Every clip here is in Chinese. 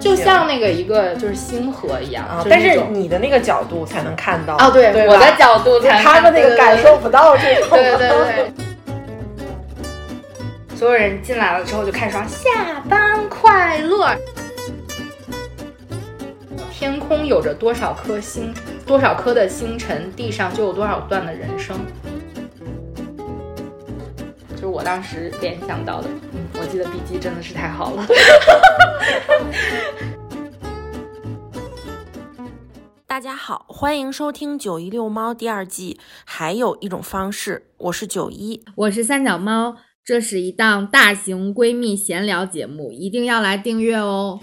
就像那个一个就是星河一样，啊，但是你的那个角度才能看到啊，对，我的角度才他们那个感受不到这种。对对对对。所有人进来了之后就开始说下班快乐。天空有着多少颗星，多少颗的星辰，地上就有多少段的人生。就是我当时联想到的，嗯，我记得笔记真的是太好了。大家好，欢迎收听《九一遛猫》第二季。还有一种方式，我是九一，我是三脚猫，这是一档大型闺蜜闲聊节目，一定要来订阅哦。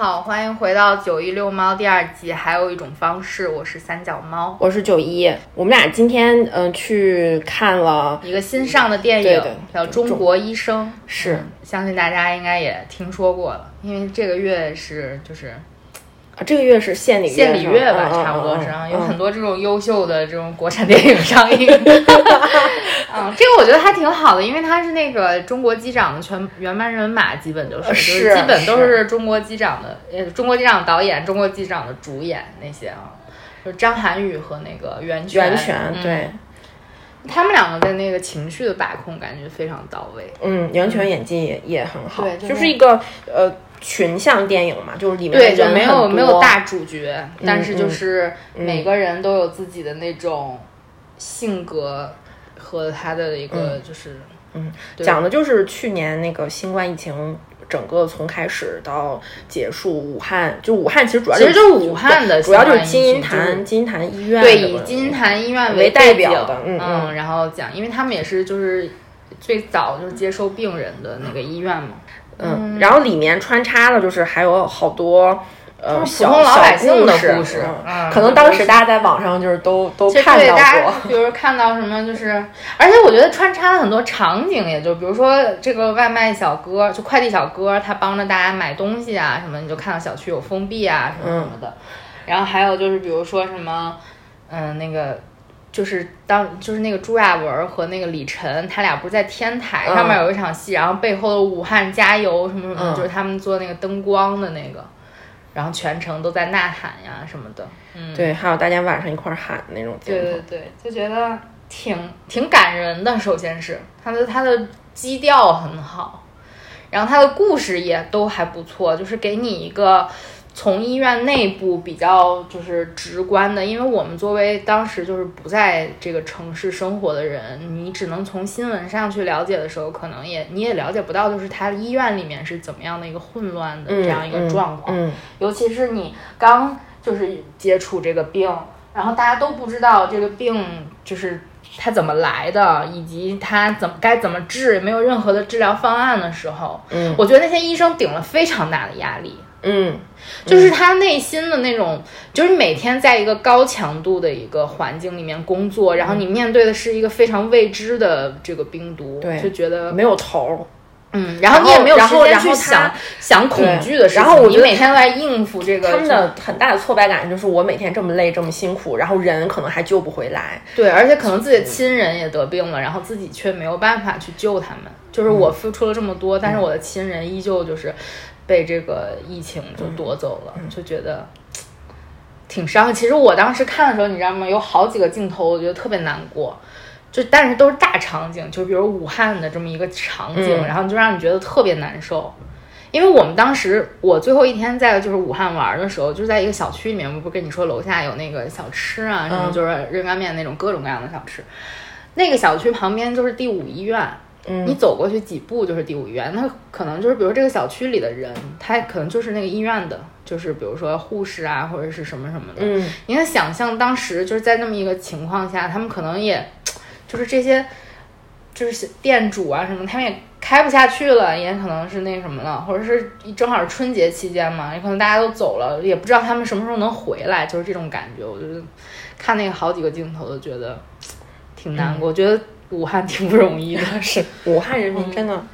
好，欢迎回到九一遛猫第二季。还有一种方式，我是三脚猫。我是九一，我们俩今天嗯、呃去看了，一个新上的电影对对叫《中国医生》，是嗯相信大家应该也听说过了，因为这个月是就是啊这个月是献礼献礼月吧，差不多是啊，有很多这种优秀的这种国产电影上映。嗯，这个我觉得还挺好的，因为它是那个中国机长的全原班人马，基本就是，就是是基本都是。中国机长的，呃，中国机长导演、中国机长的主演那些啊，就是张涵予和那个袁泉，袁泉嗯。对，他们两个的那个情绪的把控感觉非常到位。嗯，袁泉演技也也很好，对就就是是一个呃群像电影嘛，就是里面对，就没有没有大主角，但是就嗯是每个人都有自己的那种性格和他的一个就是，嗯，对。讲的就是去年那个新冠疫情。整个从开始到结束，武汉就武汉其实主要其实就是武汉的主要就是金银潭金银潭医院对，以金银潭医院为代代表的嗯嗯嗯。然后讲，因为他们也是就是最早就是接收病人的那个医院嘛，嗯，然后里面穿插了就是还有好多呃普小通老百姓的故故事可能当时大家在网上就是都都看到对大家过，，比如看到什么就是，而且我觉得穿插了很多场景，也就比如说这个外卖小哥，就快递小哥，他帮着大家买东西啊什么，你就看到小区有封闭啊什么什么的。然后还有就是比如说什么，嗯，那个就是当就是那个朱亚文和那个李晨，他俩不是在天台上面嗯有一场戏，然后背后的武汉加油什么什么，嗯就是他们做那个灯光的那个。然后全程都在呐喊呀什么的，嗯，对，还有大家晚上一块儿喊的那种镜头，对对对，就觉得挺挺感人的。首先是他的他的基调很好，然后他的故事也都还不错，就是给你一个从医院内部比较就是直观的，因为我们作为当时就是不在这个城市生活的人，你只能从新闻上去了解的时候，可能也你也了解不到，就是他医院里面是怎么样的一个混乱的嗯这样一个状况。嗯，尤其是你刚就是接触这个病，然后大家都不知道这个病就是它怎么来的，以及它怎么该怎么治，没有任何的治疗方案的时候，嗯。我觉得那些医生顶了非常大的压力。嗯。就是他内心的那种，就是每天在一个高强度的一个环境里面工作，然后你面对的是一个非常未知的这个病毒，对就觉得没有头儿，嗯，然后你也没有然时间去想想恐惧的事情，然后我每天都在应付这个他们的很大的挫败感就是我每天这么累这么辛苦，然后人可能还救不回来，对，而且可能自己的亲人也得病了，然后自己却没有办法去救他们。就是我付出了这么多，但是我的亲人依旧就是被这个疫情就夺走了，就觉得挺伤。其实我当时看的时候，你知道吗？有好几个镜头，我觉得特别难过。就但是都是大场景，就比如武汉的这么一个场景，嗯然后就让你觉得特别难受。因为我们当时我最后一天在就是武汉玩的时候，就是在一个小区里面，我不是跟你说楼下有那个小吃啊，什么嗯就是热干面那种各种各样的小吃。那个小区旁边就是第五医院，嗯你走过去几步就是第五医院。那可能就是比如这个小区里的人，他可能就是那个医院的，就是比如说护士啊或者是什么什么的。嗯你能想象当时就是在那么一个情况下，他们可能也就是这些就是店主啊什么，他们也开不下去了，也可能是那什么了，或者是正好是春节期间嘛，也可能大家都走了，也不知道他们什么时候能回来，就是这种感觉。我觉得看那个好几个镜头都觉得挺难过，我觉得武汉挺不容易的，是武汉人民真的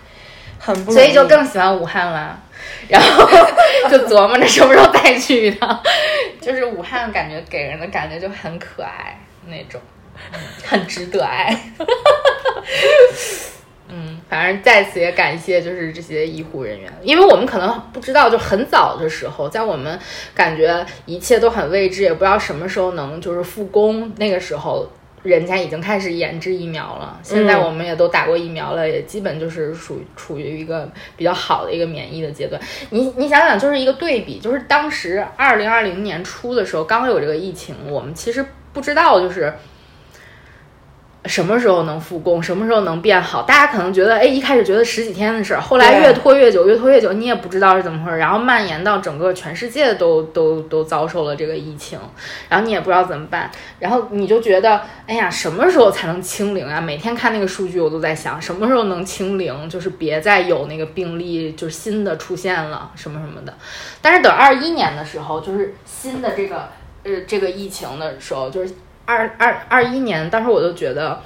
很不容易，所以就更喜欢武汉了。然后 就琢磨着什么时候再去一趟。就是武汉感觉给人的感觉就很可爱那种，嗯 很值得爱。嗯，反正在此也感谢就是这些医护人员，因为我们可能不知道，就很早的时候，在我们感觉一切都很未知，也不知道什么时候能就是复工，那个时候人家已经开始研制疫苗了。现在我们也都打过疫苗了，也基本就是属于处于一个比较好的一个免疫的阶段。你你想想，就是一个对比，就是当时二零二零年初的时候，刚有这个疫情，我们其实不知道就是。什么时候能复工？什么时候能变好？大家可能觉得，哎，一开始觉得十几天的事儿，后来越拖越久，越拖越久，你也不知道是怎么回事，然后蔓延到整个全世界都 都都遭受了这个疫情，然后你也不知道怎么办，然后你就觉得，哎呀，什么时候才能清零啊？每天看那个数据，我都在想，什么时候能清零？就是别再有那个病例，就是新的出现了什么什么的。但是等二一年的时候，就是新的这个呃这个疫情的时候，就是二二二一年，当时我就觉得。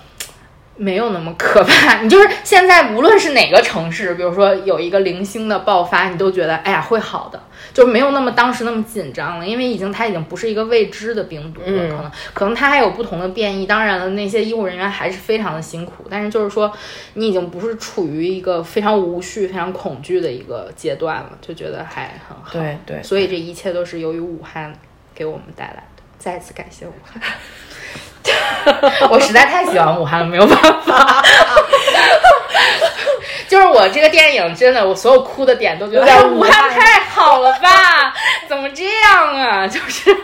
没有那么可怕，你就是现在无论是哪个城市，比如说有一个零星的爆发，你都觉得哎呀会好的，就没有那么当时那么紧张了，因为已经它已经不是一个未知的病毒了，嗯可能可能它还有不同的变异。当然了，那些医务人员还是非常的辛苦，但是就是说你已经不是处于一个非常无序、非常恐惧的一个阶段了，就觉得还很好。对对所以这一切都是由于武汉给我们带来的，再次感谢武汉。我实在太喜欢武汉了，没有办法。就是我这个电影真的，我所有哭的点都觉得，哎，武汉太好了吧？怎么这样啊？就是，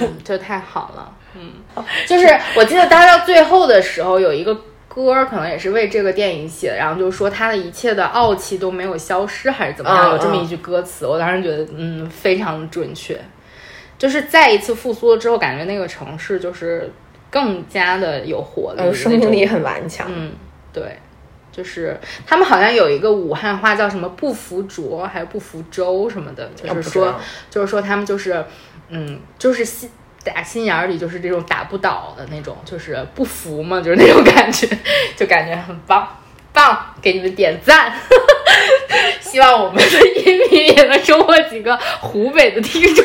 嗯，就太好了。嗯，就是我记得大家到最后的时候有一个。歌儿可能也是为这个电影写的，然后就是说他的一切的傲气都没有消失，还是怎么样？嗯有这么一句歌词，我当时觉得嗯非常准确。就是再一次复苏了之后，感觉那个城市就是更加的有活力，嗯，生命力。很顽强。嗯，对，就是他们好像有一个武汉话叫什么“不服浊”还是“不服周”什么的，就是说就是说他们就是，嗯，就是心打心眼儿里就是这种打不倒的那种，就是不服嘛，就是那种感觉，就感觉很棒。棒，给你们点赞！希望我们的音频也能收获几个湖北的听众。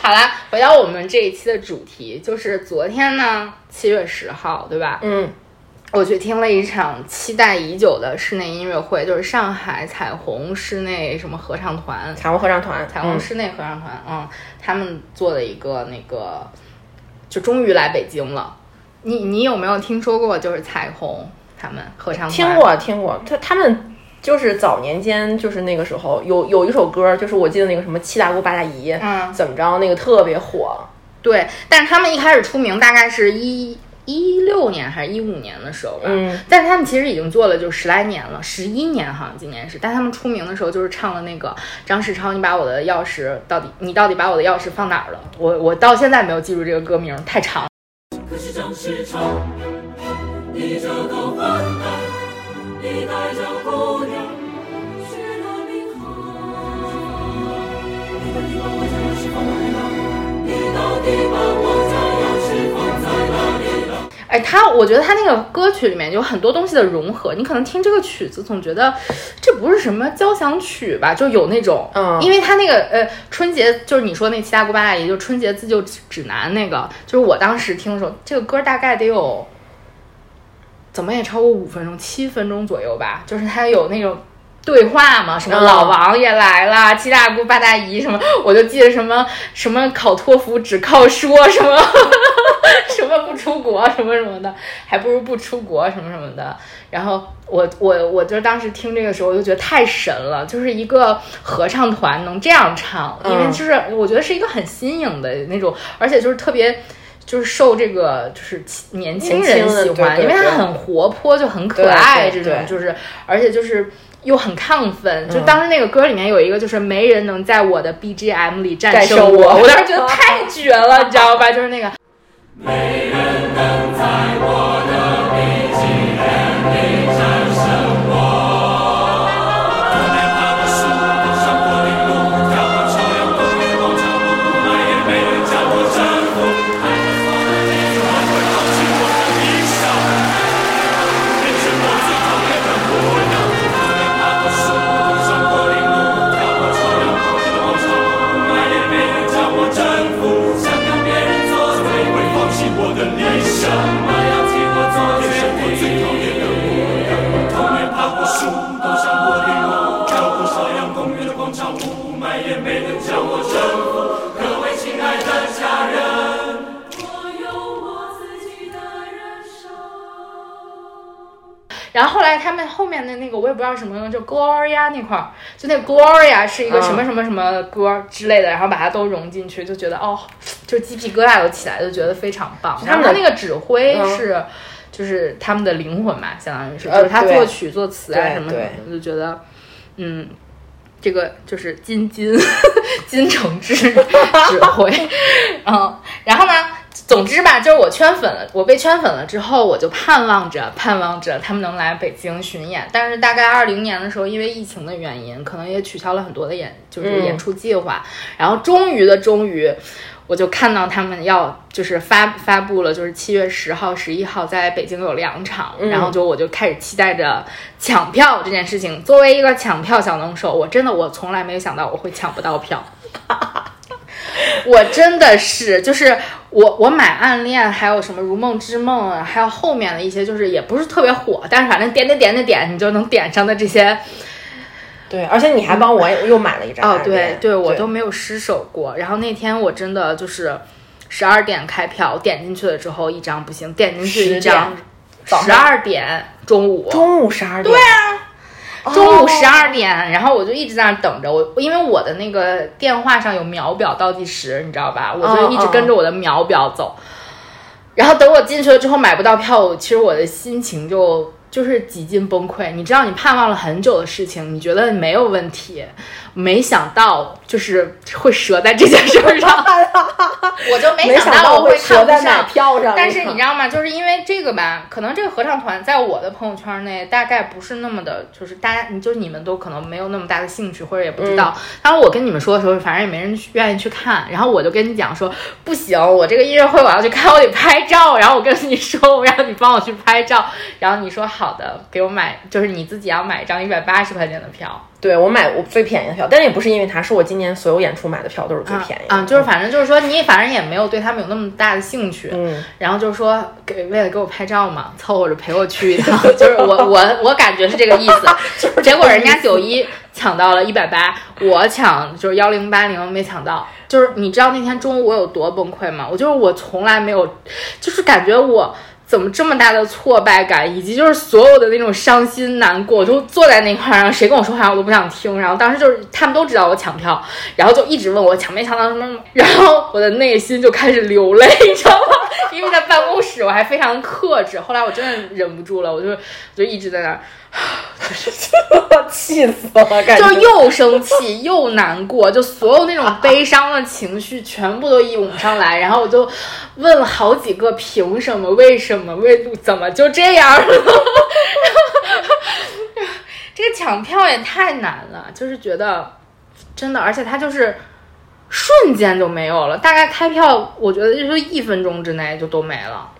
好啦，回到我们这一期的主题，就是昨天呢，七月十号，对吧？嗯，我去听了一场期待已久的室内音乐会，就是上海彩虹室内什么合唱团，彩虹合唱团，嗯彩虹室内合唱团，嗯，他们做的一个那个，就终于来北京了。你你有没有听说过？就是彩虹他们合唱团，听过听过，他他们就是早年间就是那个时候有有一首歌，就是我记得那个什么七大姑八大姨，嗯怎么着那个特别火，对，但是他们一开始出名大概是一一六年还是一五年的时候吧，嗯，但是他们其实已经做了就十来年了，十一年好像今年是，但他们出名的时候就是唱了那个张世超，你把我的钥匙到底，你到底把我的钥匙放哪儿了？我我到现在没有记住这个歌名，太长。可是张世超，你这个混蛋，你带着姑哎，他我觉得他那个歌曲里面有很多东西的融合，你可能听这个曲子总觉得这不是什么交响曲吧，就有那种，嗯因为他那个呃春节就是你说那七大姑八大姨，就春节自救指南那个，就是我当时听的时候，这个歌大概得有怎么也超过五分钟，七分钟左右吧，就是它有那种。对话嘛，什么嗯老王也来了，七大姑八大姨什么，我就记得什么什么考托福只靠说什么 什么不出国什么什么的，还不如不出国什么什么的。然后我我我就当时听这个时候，我就觉得太神了，就是一个合唱团能这样唱，因为嗯就是我觉得是一个很新颖的那种，而且就是特别。就是受这个就是年轻人喜欢，因为它很活泼，就很可爱，这种就是，而且就是又很亢奋。就当时那个歌里面有一个，就是没人能在我的 BGM 里战战胜我，胜我 我当时觉得太绝了，你知道吧？就是那个。没人能在我的然后后来他们后面的那个我也不知道什么，就 Gloria 那块儿，就那 Gloria 是一个什么什么什么歌之类的，然后把它都融进去，就觉得哦，就鸡皮疙瘩都起来，就觉得非常棒。他们的然后他那个指挥嗯是。就是他们的灵魂嘛，相当于是，呃就是他作曲、作词啊什么什么就觉得，嗯，这个就是金金 金承志 指挥，嗯，然后呢，总之吧，就是我圈粉了，我被圈粉了之后，我就盼望着盼望着他们能来北京巡演，但是大概二零年的时候，因为疫情的原因，可能也取消了很多的演，就是嗯演出计划，然后终于的终于。我就看到他们要就是发发布了，就是七月十号、十一号在北京有两场，然后就我就开始期待着抢票这件事情。作为一个抢票小能手，我真的我从来没有想到我会抢不到票。我真的是，就是我我买《暗恋》，还有什么《如梦之梦》啊，还有后面的一些，就是也不是特别火，但是反正点点点点点，你就能点上的这些对，而且你还帮我又买了一张哦，对对，我都没有失手过。然后那天我真的就是十二点开票，我点进去了之后一张不行，点进去一张十二点中午。中午十二点，对啊，中午十二点，然后我就一直在那等着我，因为我的那个电话上有秒表倒计时，你知道吧？我就一直跟着我的秒表走。然后等我进去了之后买不到票，其实我的心情就就是几近崩溃。你知道，你盼望了很久的事情，你觉得没有问题，没想到就是会折在这件事儿上，我就没没想到我会折在买上。票上。但是你知道吗？就是因为这个吧，可能这个合唱团在我的朋友圈内大概不是那么的，就是大家，你就是你们都可能没有那么大的兴趣，或者也不知道。当时我跟你们说的时候，反正也没人去愿意去看。然后我就跟你讲说，不行，我这个音乐会我要去看，我得拍照。然后我跟你说，我让你帮我去拍照。然后你说好的，给我买，就是你自己要买一张一百八十块钱的票。对我买我最便宜的票，但是也不是因为它，是我今年所有演出买的票都是最便宜的。啊、就是反正就是说你反正也没有对他们有那么大的兴趣，嗯，然后就是说给为了给我拍照嘛，凑合着陪我去一趟，就是我我我感觉是这个意思。结果人家九一抢到了一百八，我抢就是幺零八零没抢到。就是你知道那天中午我有多崩溃吗？我就是我从来没有，就是感觉我。怎么这么大的挫败感，以及就是所有的那种伤心难过，我就坐在那块儿，然后谁跟我说话我都不想听。然后当时就是他们都知道我抢票，然后就一直问我抢没抢到什么，然后我的内心就开始流泪，你知道吗？因为在办公室我还非常克制，后来我真的忍不住了，我就就一直在那儿，气死了，感觉就又生气又难过，就所有那种悲伤的情绪全部都涌上来，然后我就问了好几个凭什么、为什么、为怎么就这样了？这个抢票也太难了，就是觉得真的，而且它就是瞬间就没有了，大概开票，我觉得就是一分钟之内就都没了。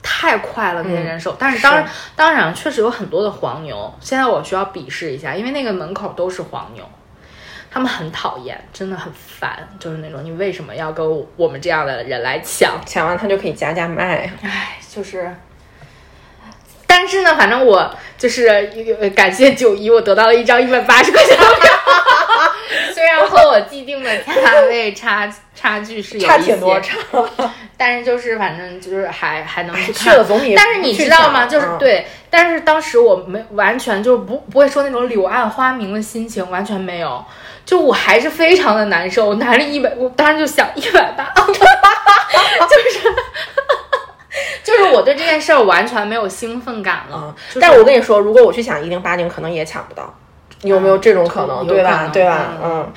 太快了那些人手，但是当然当然确实有很多的黄牛。现在我需要鄙视一下，因为那个门口都是黄牛，他们很讨厌，真的很烦，就是那种你为什么要跟我们这样的人来抢？抢完他就可以加价卖。唉，就是。但是呢，反正我就是呃感谢九一，我得到了一张一百八十块钱的票，虽然和我既定的价位差差距是有一些，差挺多，差但是就是反正就是还还能去去看了总比但是你知道吗？就是对，但是当时我没完全就不不会说那种柳暗花明的心情，完全没有。就我还是非常的难受，我拿着一百，我当时就想一百八，就是就是我对这件事儿完全没有兴奋感了。但是我跟你说，如果我去抢一零八零，可能也抢不到。你有没有这种可能？有对吧？对吧？嗯嗯，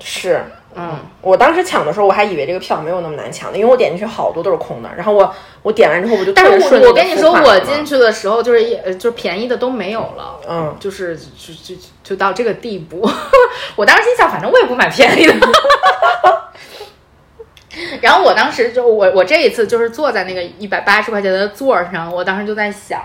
是。嗯，我当时抢的时候，我还以为这个票没有那么难抢的，因为我点进去好多都是空的。然后我我点完之后，我就但是我我跟你说，我进去的时候就是也呃就便宜的都没有了。嗯，就是就就就到这个地步，我当时心想，反正我也不买便宜的。然后我当时就我我这一次就是坐在那个一百八十块钱的座儿上，我当时就在想，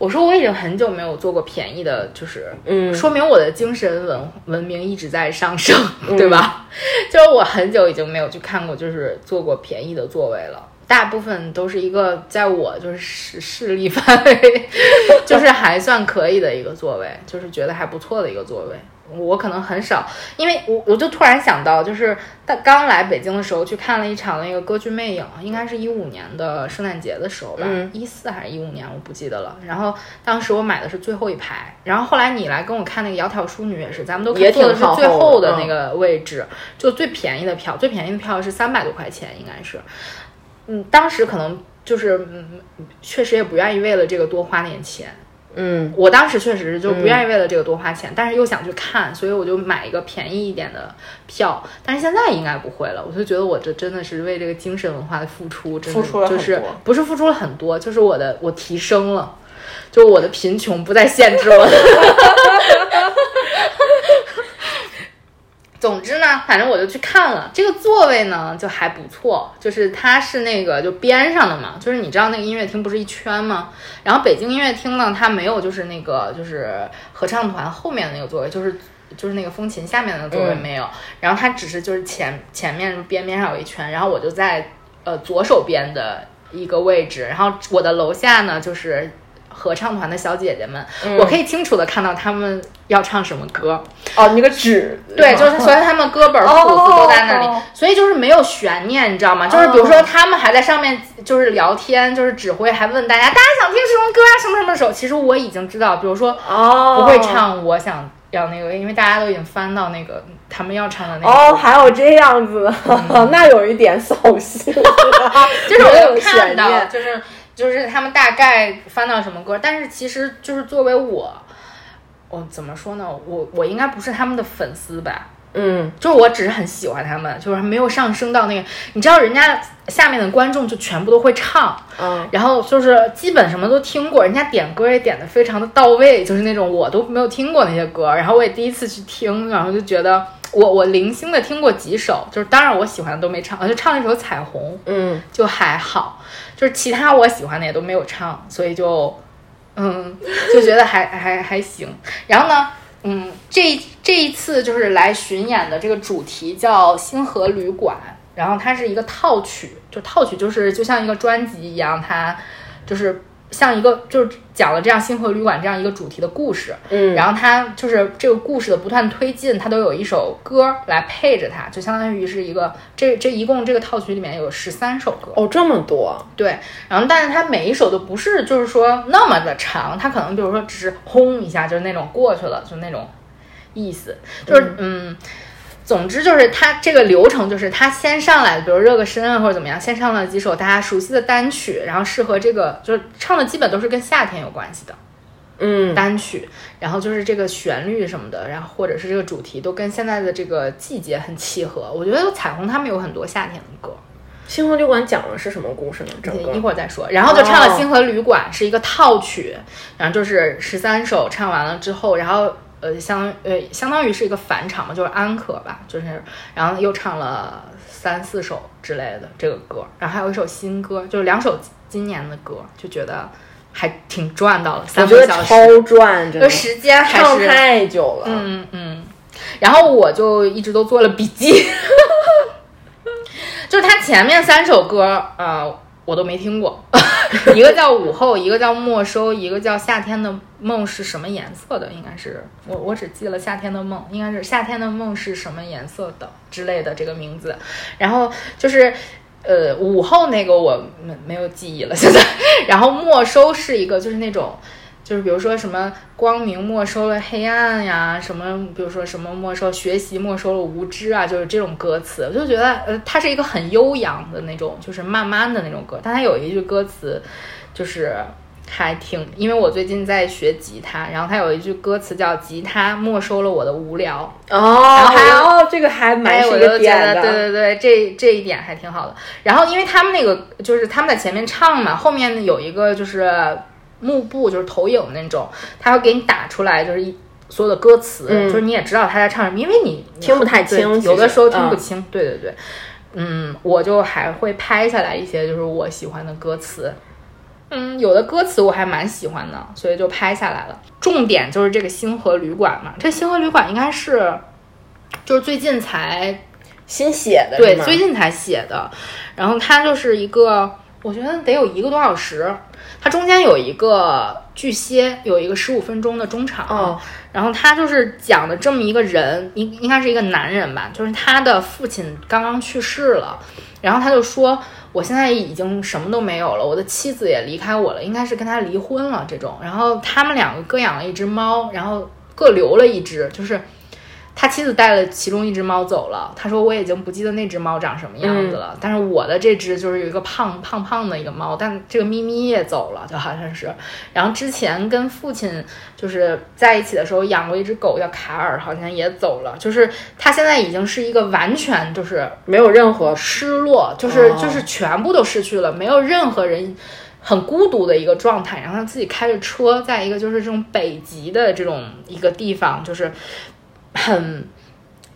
我说我已经很久没有坐过便宜的，就是嗯说明我的精神文文明一直在上升，对吧？就是我很久已经没有去看过，就是坐过便宜的座位了。大部分都是一个在我就是视视力范围，就是还算可以的一个座位，就是觉得还不错的一个座位。我可能很少，因为我我就突然想到，就是他刚来北京的时候去看了一场那个歌剧《魅影》，应该是一五年的圣诞节的时候吧，嗯一四还是一五年，我不记得了。然后当时我买的是最后一排，然后后来你来跟我看那个《窈窕淑女》也是，咱们都坐的是最后的嗯后的那个位置，就最便宜的票，最便宜的票是三百多块钱，应该是。嗯，当时可能就是嗯，确实也不愿意为了这个多花点钱。嗯，我当时确实就不愿意为了这个多花钱，但是又想去看，所以我就买一个便宜一点的票。但是现在应该不会了，我就觉得我这真的是为这个精神文化的付出，真的付出了就是不是付出了很多，就是我的我提升了，就是我的贫穷不再限制我。总之呢，反正我就去看了这个座位呢，就还不错，就是它是那个就边上的嘛，就是你知道那个音乐厅不是一圈吗？然后北京音乐厅呢，它没有就是那个就是合唱团后面的那个座位，就是就是那个风琴下面的座位没有，然后它只是就是前前面边边上有一圈，然后我就在呃左手边的一个位置，然后我的楼下呢就是。合唱团的小姐姐们，我可以清楚的看到他们要唱什么歌，哦，你那个纸，对，就是所以他们歌本儿谱子都在那里，哦所以就是没有悬念，你知道吗？就是比如说他们还在上面就是聊天，就是指挥还问大家大家想听什么歌啊，什么什么时候？其实我已经知道，比如说哦，不会唱，我想要那个，因为大家都已经翻到那个他们要唱的那个。哦，还有这样子，那有一点扫兴，就是我没有看到，就是就是他们大概翻到什么歌，但是其实就是作为我，我怎么说呢？我我应该不是他们的粉丝吧？嗯，就是我只是很喜欢他们，就是没有上升到那个，你知道人家下面的观众就全部都会唱，嗯，然后就是基本什么都听过，人家点歌也点的非常的到位，就是那种我都没有听过那些歌，然后我也第一次去听，然后就觉得我我零星的听过几首，就是当然我喜欢的都没唱，呃就唱了一首彩虹，嗯，就还好，就是其他我喜欢的也都没有唱，所以就，嗯，就觉得还还还行。然后呢，嗯，这这一次就是来巡演的这个主题叫星河旅馆，然后它是一个套曲，就套曲就是就像一个专辑一样，它就是像一个就是讲了这样星河旅馆这样一个主题的故事，嗯。然后它就是这个故事的不断推进，它都有一首歌来配着它，就相当于是一个这这一共这个套曲里面有十三首歌，哦，这么多，对，然后但是它每一首都不是就是说那么的长，它可能比如说只是轰一下就是那种过去了，就那种意思，就是嗯。总之就是它这个流程，就是它先上来，比如热个身啊或者怎么样，先上了几首大家熟悉的单曲，然后适合这个就是唱的基本都是跟夏天有关系的，嗯，单曲，然后就是这个旋律什么的，然后或者是这个主题都跟现在的这个季节很契合。我觉得彩虹他们有很多夏天的歌，星河旅馆讲的是什么故事呢？整个一会儿再说。然后就唱了哦《星河旅馆》，是一个套曲，然后就是十三首唱完了之后，然后呃相呃相当于是一个返场嘛，就是安可吧，就是然后又唱了三四首之类的这个歌，然后还有一首新歌，就是两首今年的歌，就觉得还挺赚到了我三觉得个小时。超赚，真的，就时间还太久了，嗯嗯，然后我就一直都做了笔记，就是他前面三首歌，呃，我都没听过，一个叫午后，一个叫没收，一个叫夏天的梦是什么颜色的，应该是我我只记了夏天的梦，应该是夏天的梦是什么颜色的之类的这个名字，然后就是。呃，午后那个我没没有记忆了，现在。然后没收是一个，就是那种，就是比如说什么光明没收了黑暗呀，什么比如说什么没收学习没收了无知啊，就是这种歌词，我就觉得呃，它是一个很悠扬的那种，就是慢慢的那种歌。但它有一句歌词，就是还挺，因为我最近在学吉他，然后它有一句歌词叫“吉他没收了我的无聊”，哦，还哦，这个还蛮哎，是一点的，得，对对对，这这一点还挺好的。然后，因为他们那个就是他们在前面唱嘛，后面有一个就是幕布，就是投影那种，他会给你打出来，就是一所有的歌词，嗯就是你也知道他在唱什么，因为你听不太清有的时候听不嗯清。对对对，嗯，我就还会拍下来一些就是我喜欢的歌词。嗯，有的歌词我还蛮喜欢的，所以就拍下来了。重点就是这个星河旅馆嘛，这星河旅馆应该是就是最近才新写的对最近才写的。然后它就是一个，我觉得得有一个多小时。它中间有一个巨蟹，有一个十五分钟的中场。哦然后他就是讲的这么一个人，应应该是一个男人吧，就是他的父亲刚刚去世了，然后他就说，我现在已经什么都没有了，我的妻子也离开我了，应该是跟他离婚了这种。然后他们两个各养了一只猫，然后各留了一只，就是他妻子带了其中一只猫走了。他说我已经不记得那只猫长什么样子了，但是我的这只就是有一个胖胖胖的一个猫，但这个咪咪也走了，就好像是。然后之前跟父亲就是在一起的时候养过一只狗叫卡尔，好像也走了。就是他现在已经是一个完全就是没有任何失落，就是、哦就是全部都失去了，没有任何人。很孤独的一个状态，然后他自己开着车，在一个就是这种北极的这种一个地方，就是很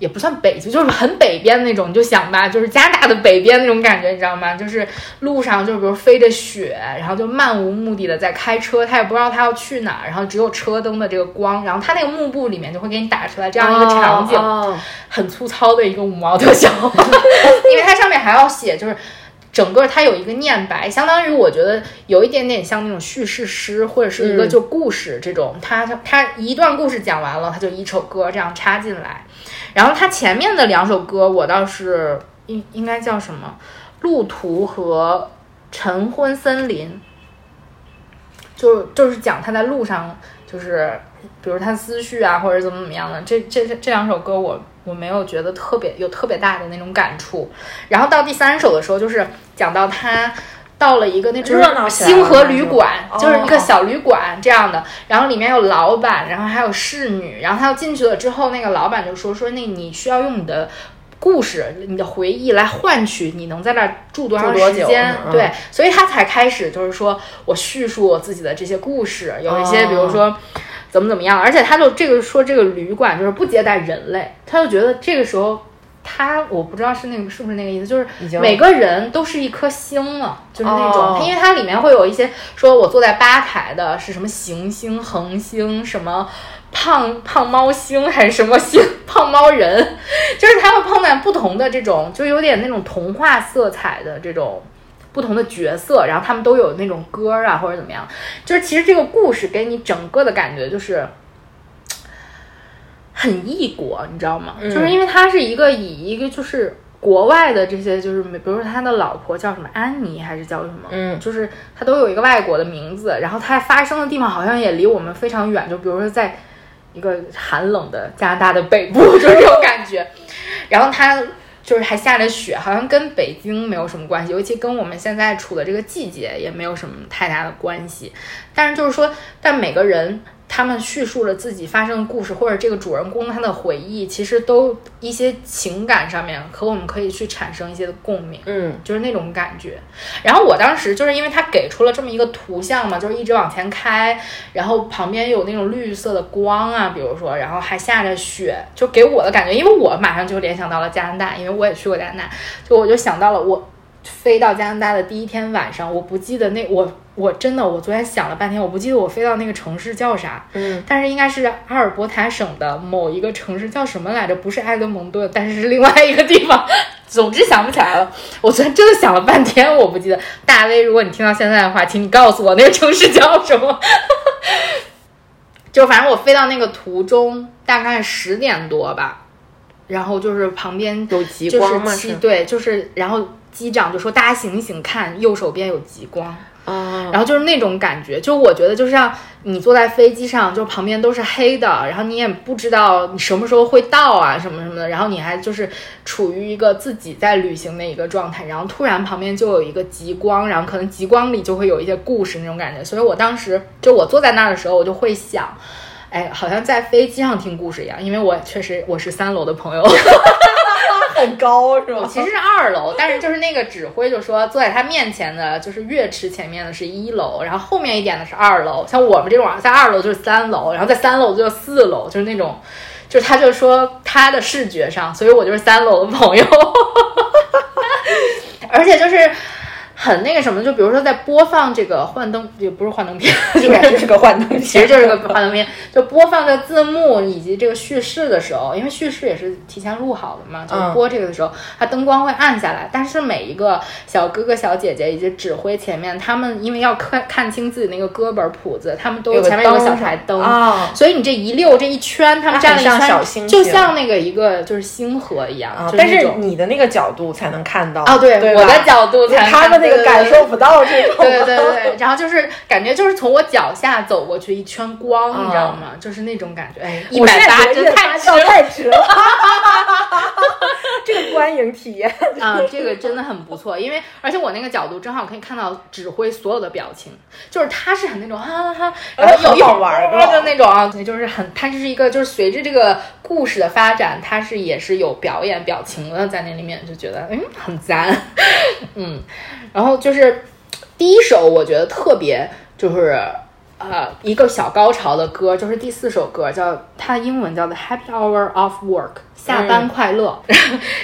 也不算北极，就是很北边那种，你就想吧，就是加拿大的北边那种感觉，你知道吗？就是路上就比如飞着雪，然后就漫无目的的在开车，他也不知道他要去哪儿，然后只有车灯的这个光，然后他那个幕布里面就会给你打出来这样一个场景，哦很粗糙的一个五毛特效，因为它上面还要写就是。整个它有一个念白，相当于我觉得有一点点像那种叙事诗或者是一个嗯就故事这种，它它一段故事讲完了，它就一首歌这样插进来，然后它前面的两首歌我倒是应应该叫什么？路途和晨昏森林，就就是讲他在路上，就是比如他思绪啊，或者怎么怎么样的。这这这这两首歌我我没有觉得特别有特别大的那种感触。然后到第三首的时候，就是讲到他。到了一个那种星河旅馆，哦就是一个小旅馆这样的，然后里面有老板，然后还有侍女，然后他要进去了之后，那个老板就说说那你需要用你的故事、你的回忆来换取你能在那儿住多长时间，嗯对，所以他才开始就是说我叙述我自己的这些故事，有一些哦比如说。怎么怎么样，而且他就这个说这个旅馆就是不接待人类，他就觉得这个时候他我不知道是那个是不是那个意思，就是每个人都是一颗星了，就是那种，哦因为它里面会有一些说我坐在吧台的是什么行星、恒星，什么胖胖猫星还是什么星，胖猫人，就是他会碰见不同的这种，就有点那种童话色彩的这种。不同的角色，然后他们都有那种歌啊，或者怎么样，就是其实这个故事给你整个的感觉就是很异国，你知道吗？就是因为他是一个以一个就是国外的这些，就是比如说他的老婆叫什么安妮还是叫什么，嗯就是他都有一个外国的名字，然后他发生的地方好像也离我们非常远，就比如说在一个寒冷的加拿大的北部，就是这种感觉。然后他就是还下着雪，好像跟北京没有什么关系，尤其跟我们现在处的这个季节也没有什么太大的关系。但是就是说，但每个人他们叙述了自己发生的故事，或者这个主人公他的回忆，其实都一些情感上面和我们可以去产生一些的共鸣。嗯就是那种感觉。然后我当时就是因为他给出了这么一个图像嘛，就是一直往前开，然后旁边有那种绿色的光啊，比如说，然后还下着雪，就给我的感觉，因为我马上就联想到了加拿大，因为我也去过加拿大，就我就想到了我。飞到加拿大的第一天晚上，我不记得那我我真的我昨天想了半天，我不记得我飞到那个城市叫啥，嗯，但是应该是阿尔伯塔省的某一个城市，叫什么来着？不是埃德蒙顿，但是是另外一个地方。总之想不起来了。我昨天真的想了半天，我不记得。大威，如果你听到现在的话，请你告诉我那个城市叫什么。就反正我飞到那个途中，大概十点多吧，然后就是旁边有极光吗？是对，就是然后机长就说大家醒醒看，右手边有极光。哦，然后就是那种感觉，就我觉得就像你坐在飞机上，就旁边都是黑的，然后你也不知道你什么时候会到啊，什么什么的，然后你还就是处于一个自己在旅行的一个状态，然后突然旁边就有一个极光，然后可能极光里就会有一些故事那种感觉，所以我当时就我坐在那儿的时候，我就会想。哎，好像在飞机上听故事一样，因为我确实我是三楼的朋友，很高是吗？其实是二楼，但是就是那个指挥就说坐在他面前的，就是乐池前面的是一楼，然后后面一点的是二楼。像我们这种在二楼就是三楼，然后在三楼就是四楼，就是那种，就是他就说他的视觉上，所以我就是三楼的朋友，而且就是。很那个什么，就比如说在播放这个幻灯，也不是幻灯片，应该就是个幻灯片，其实就是个幻灯片，就播放的字幕以及这个叙事的时候，因为叙事也是提前录好的嘛，就播这个的时候，它灯光会暗下来，但是每一个小哥哥小姐姐以及指挥前面，他们因为要看看清自己那个歌本谱子，他们都有前面有个小台灯哦。所以你这一溜这一圈，他们站了一圈，像小星就像那个一个就是星河一样，啊，但是你的那个角度才能看到哦，对，对我的角度才能他们那个感受不到这种，对对对，然后就是感觉就是从我脚下走过去一圈光，你知道吗？就是那种感觉，哎，一百八真太值了太值了，这个观影体验，啊！这个真的很不错，因为而且我那个角度正好可以看到指挥所有的表情，就是他是很那种哈哈哈，然后有很一会儿好玩儿的就那种啊，对，就是很，它是一个就是随着这个故事的发展，它是也是有表演表情的在那里面，就觉得嗯很赞，嗯，然后就是第一首我觉得特别就是。呃，一个小高潮的歌，就是第四首歌，叫它英文叫做 Happy Hour of Work，下班快乐。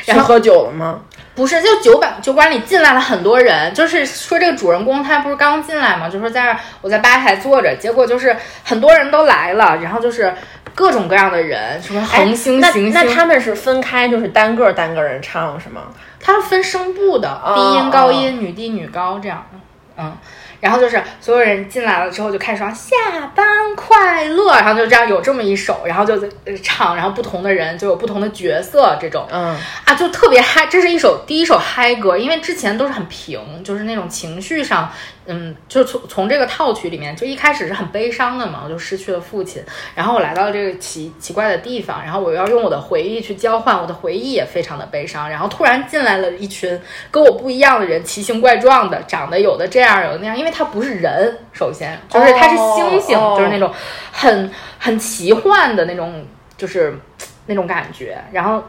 然后喝酒了吗？不是，就酒馆酒馆里进来了很多人，就是说这个主人公他不是刚进来嘛，就说在这儿我在吧台坐着，结果就是很多人都来了，然后就是各种各样的人，什么恒星、那行星，那他们是分开，就是单个单个人唱是吗？它是分声部的，哦低音、高音、女低、女高这样的，嗯。然后就是所有人进来了之后就开始说下班快乐，然后就这样有这么一首，然后就呃唱，然后不同的人就有不同的角色这种，嗯，啊，就特别嗨，这是一首第一首嗨歌，因为之前都是很平，就是那种情绪上，嗯，就从从这个套曲里面，就一开始是很悲伤的嘛，我就失去了父亲，然后我来到了这个奇奇怪的地方，然后我要用我的回忆去交换，我的回忆也非常的悲伤，然后突然进来了一群跟我不一样的人，奇形怪状的，长得有的这样，有的那样，因为他不是人，首先就是他是星星，哦。就是那种很很奇幻的那种，就是那种感觉，然后。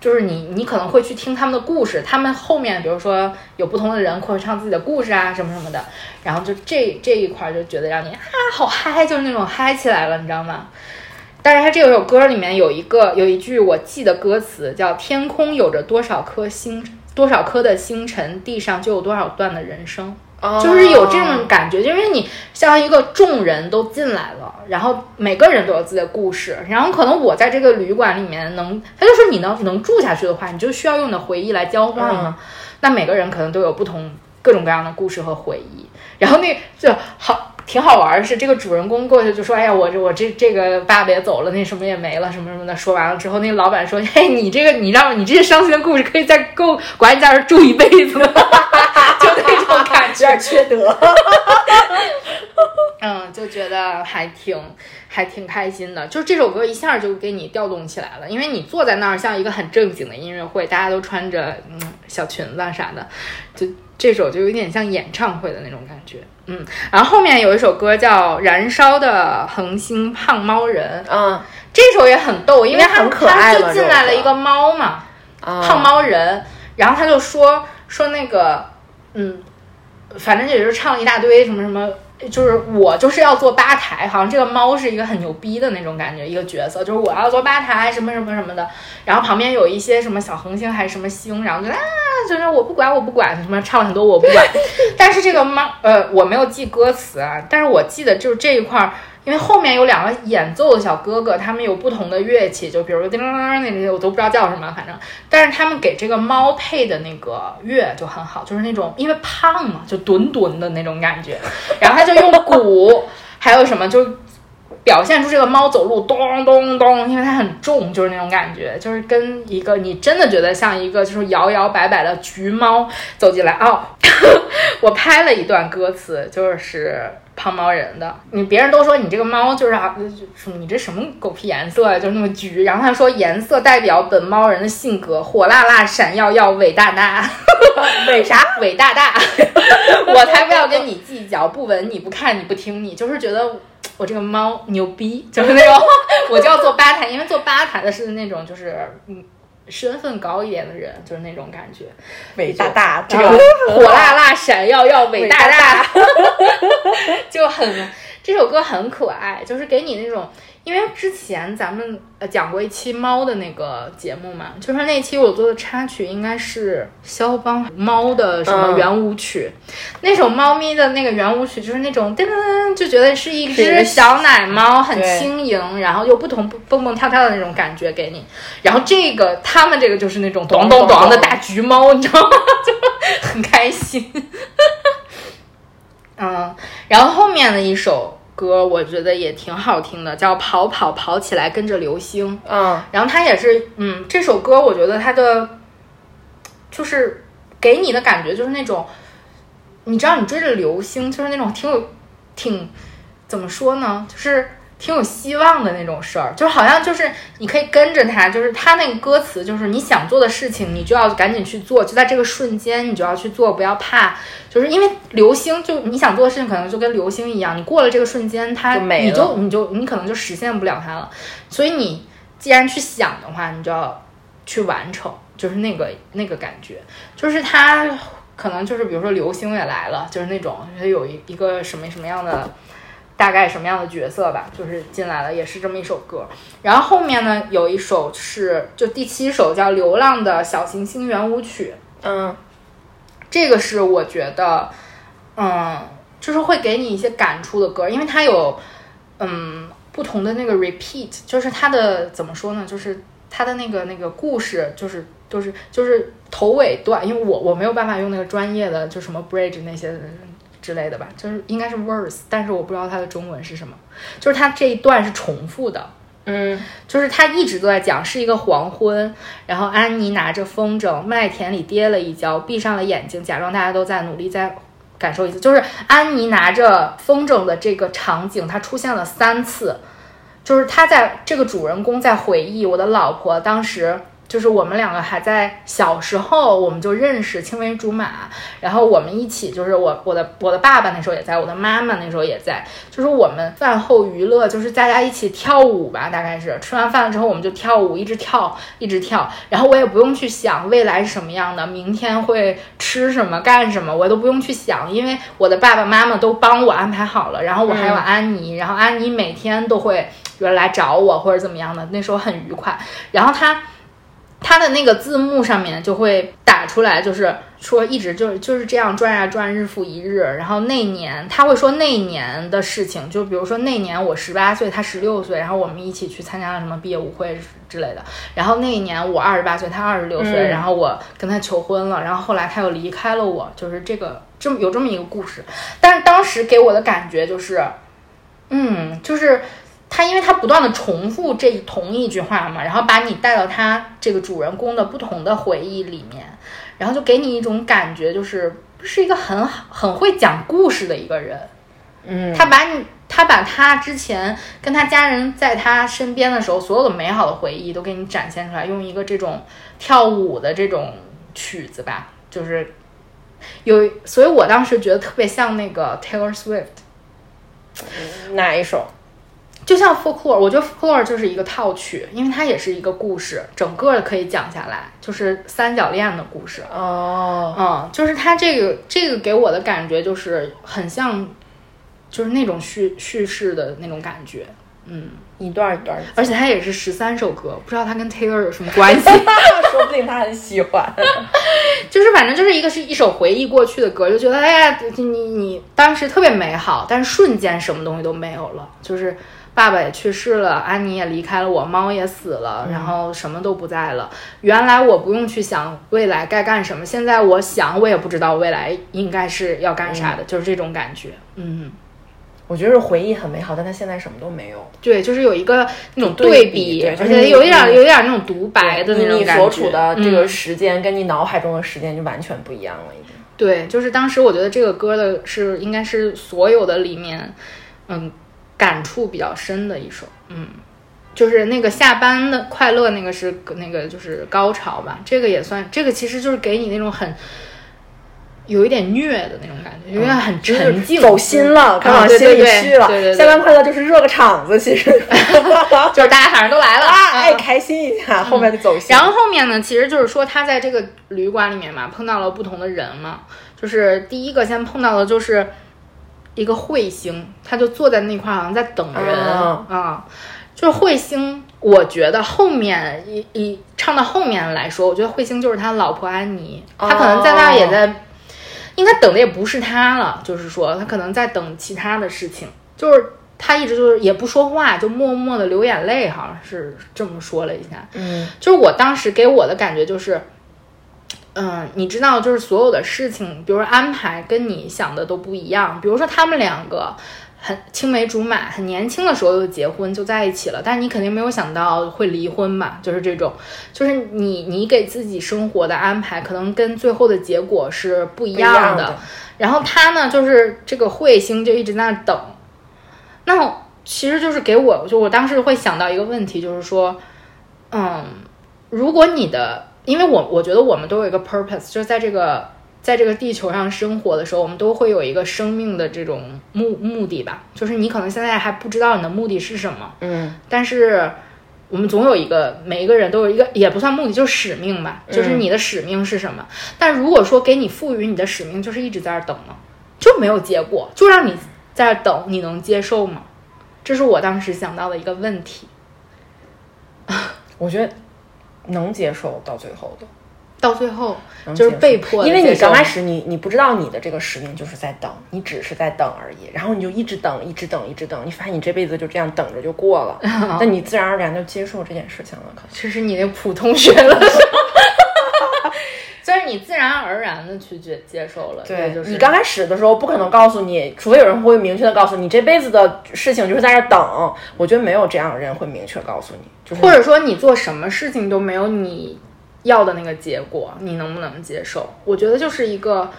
就是你，你可能会去听他们的故事，他们后面比如说有不同的人会唱自己的故事啊，什么什么的，然后就这这一块就觉得让你啊好嗨，就是那种嗨起来了，你知道吗？但是他这首歌里面有一个有一句我记得歌词叫“天空有着多少颗星，多少颗的星辰，地上就有多少段的人生”。就是有这种感觉，就因为你像一个众人都进来了，然后每个人都有自己的故事，然后可能我在这个旅馆里面能，他就说你能能住下去的话，你就需要用你的回忆来交换嘛。那每个人可能都有不同各种各样的故事和回忆，然后那就好挺好玩的是，这个主人公过去就说：“哎呀，我这我这这个爸爸也走了，那什么也没了，什么什么的。”说完了之后，那个老板说：“嘿，你这个你让你这些伤心的故事可以在够管你在这儿住一辈子。”就那种感觉，有点缺德。嗯，就觉得还挺还挺开心的。就这首歌一下就给你调动起来了，因为你坐在那儿像一个很正经的音乐会，大家都穿着嗯小裙子啊啥的，就这首就有点像演唱会的那种感觉。嗯，然后后面有一首歌叫《燃烧的恒星胖猫人》，嗯，这首也很逗，因为很可爱就进来了一个猫嘛，啊胖猫人，然后他就说说那个，嗯，反正也是唱了一大堆什么什么，就是我就是要做吧台，好像这个猫是一个很牛逼的那种感觉，一个角色，就是我要做吧台什么什么什么的，然后旁边有一些什么小恒星还是什么星，然后就啊，就是我不管我不管，什么唱了很多我不管，但是这个猫，呃，我没有记歌词啊，但是我记得就是这一块儿。因为后面有两个演奏的小哥哥，他们有不同的乐器，就比如说叮铃铃那些，我都不知道叫什么，反正，但是他们给这个猫配的那个乐就很好，就是那种因为胖嘛，就墩墩的那种感觉，然后他就用鼓，还有什么就表现出这个猫走路咚咚咚，因为它很重，就是那种感觉，就是跟一个你真的觉得像一个就是摇摇摆摆的橘猫走进来哦。我拍了一段歌词，就是胖猫人的。你别人都说你这个猫就是啊，说你这什么狗屁颜色呀、就是那么橘。然后他说颜色代表本猫人的性格，火辣辣、闪耀耀、伟大大。伟啥？伟大大，我才不要跟你计较，不闻你不看你不听你，就是觉得我这个猫牛逼，就是那种我就要做吧台，因为做吧台的是那种就是嗯身份高一点的人，就是那种感觉。伟大大，这这个个火辣辣、闪耀耀、伟大大，就很这首歌很可爱，就是给你那种因为之前咱们呃讲过一期猫的那个节目嘛，就是那期我做的插曲应该是肖邦猫的什么嗯圆舞曲，那首猫咪的那个圆舞曲就是那种噔噔噔，就觉得是一只小奶猫，很轻盈，然后又不同蹦蹦跳跳的那种感觉给你。然后这个他们这个就是那种咚咚咚的大橘猫，你知道吗？就很开心。嗯，然后后面的一首歌我觉得也挺好听的，叫《跑跑跑起来跟着流星》。嗯，然后它也是，嗯，这首歌我觉得它的就是给你的感觉就是那种，你知道你追着流星，就是那种挺有挺怎么说呢，就是挺有希望的那种事儿，就是好像就是你可以跟着他，就是他那个歌词就是你想做的事情，你就要赶紧去做，就在这个瞬间你就要去做，不要怕，就是因为流星就你想做的事情可能就跟流星一样，你过了这个瞬间，它就没了你就你就你可能就实现不了它了，所以你既然去想的话，你就要去完成，就是那个那个感觉，就是他可能就是比如说流星也来了，就是那种它有一一个什么什么样的。大概什么样的角色吧，就是进来了，也是这么一首歌。然后后面呢，有一首是就第七首叫《流浪的小行星圆舞曲》，嗯，这个是我觉得，嗯，就是会给你一些感触的歌，因为它有嗯不同的那个 repeat，就是它的怎么说呢，就是它的那个那个故事，就是就是就是头尾段，因为我我没有办法用那个专业的就什么 bridge 那些之类的吧，就是应该是 verse，但是我不知道它的中文是什么，就是它这一段是重复的。嗯，就是他一直都在讲是一个黄昏，然后安妮拿着风筝，麦田里跌了一跤，闭上了眼睛，假装大家都在努力在感受一次。就是安妮拿着风筝的这个场景，它出现了三次，就是他在这个主人公在回忆我的老婆当时。就是我们两个还在小时候，我们就认识，青梅竹马。然后我们一起，就是我我的我的爸爸那时候也在，我的妈妈那时候也在。就是我们饭后娱乐，就是大家一起跳舞吧，大概是吃完饭了之后我们就跳舞，一直跳一直跳。然后我也不用去想未来是什么样的，明天会吃什么干什么，我都不用去想，因为我的爸爸妈妈都帮我安排好了。然后我还有安妮，然后安妮每天都会比如来找我或者怎么样的，那时候很愉快。然后他。它的那个字幕上面就会打出来，就是说一直就就是这样转呀转，日复一日。然后那年他会说那年的事情，就比如说那年我十八岁，他十六岁，然后我们一起去参加了什么毕业舞会之类的。然后那一年我二十八岁，他二十六岁，然后我跟他求婚了，然后后来他又离开了我，就是这个这么有这么一个故事。但是当时给我的感觉就是，嗯，就是。他因为他不断的重复这同一句话嘛，然后把你带到他这个主人公的不同的回忆里面，然后就给你一种感觉，就是是一个很好很会讲故事的一个人。嗯，他把你，他把他之前跟他家人在他身边的时候所有的美好的回忆都给你展现出来，用一个这种跳舞的这种曲子吧，就是有，所以我当时觉得特别像那个 Taylor Swift。哪一首？就像 folklore，我觉得 folklore 就是一个套曲，因为它也是一个故事，整个可以讲下来，就是三角恋的故事。哦，嗯，就是它这个这个给我的感觉就是很像，就是那种叙叙事的那种感觉。嗯，一段一段的，而且它也是十三首歌，不知道它跟 Taylor 有什么 关系。说不定他很喜欢。就是反正就是一个是一首回忆过去的歌，就觉得哎呀，你你你当时特别美好，但是瞬间什么东西都没有了，就是。爸爸也去世了，安妮也离开了我，猫也死了，然后什么都不在了。原来我不用去想未来该干什么，现在我想我也不知道未来应该是要干啥的，就是这种感觉。嗯，我觉得回忆很美好，但他现在什么都没有。对，就是有一个那种对比，而且有一点你有一点那种独白的那种感觉。你所处的这个嗯时间跟你脑海中的时间就完全不一样了，已经。对，就是当时我觉得这个歌的是应该是所有的里面，嗯，感触比较深的一首。嗯，就是那个下班的快乐，那个是那个就是高潮吧。这个也算，这个其实就是给你那种很有一点虐的那种感觉，有点很沉静，走心了，嗯快往心里去了。对对对下班快乐就是热个场子，其实 就是大家反正都来了，爱 开心一下，后面就走心。然后后面呢，其实就是说他在这个旅馆里面嘛，碰到了不同的人嘛。就是第一个先碰到的就是一个彗星，他就坐在那块儿好像在等人。啊。啊、就是彗星，我觉得后面一一唱到后面来说，我觉得彗星就是他老婆安妮，他可能在那也在，应该等的也不是他了，就是说他可能在等其他的事情，就是他一直就是也不说话，就默默的流眼泪，好像是这么说了一下。嗯。就是我当时给我的感觉就是，嗯，你知道，就是所有的事情，比如说安排跟你想的都不一样。比如说他们两个很青梅竹马，很年轻的时候就结婚就在一起了，但是你肯定没有想到会离婚嘛，就是这种，就是你你给自己生活的安排，可能跟最后的结果是不一样的。样的然后他呢，就是这个彗星就一直在那等。那其实就是给我，就我当时会想到一个问题，就是说，嗯，如果你的，因为我我觉得我们都有一个 purpose，就是在这个在这个地球上生活的时候，我们都会有一个生命的这种目目的吧。就是你可能现在还不知道你的目的是什么，嗯但是我们总有一个，每一个人都有一个，也不算目的，就是使命吧。就是你的使命是什么？但如果说给你赋予你的使命，就是一直在那儿等呢，就没有结果，就让你在那儿等，你能接受吗？这是我当时想到的一个问题。我觉得能接受到最后的。到最后就是被迫因为你刚开始你你不知道你的这个使命就是在等，你只是在等而已，然后你就一直等，一直等，一直等，你发现你这辈子就这样等着就过了，那你自然而然就接受这件事情了，可能。这是你那普通学了，就是你自然而然的去接接受了。对，就是你刚开始的时候不可能告诉你，除非有人会明确的告诉你，这辈子的事情就是在这等。我觉得没有这样的人会明确告诉你，就是或者说你做什么事情都没有你要的那个结果，你能不能接受？我觉得就是一个，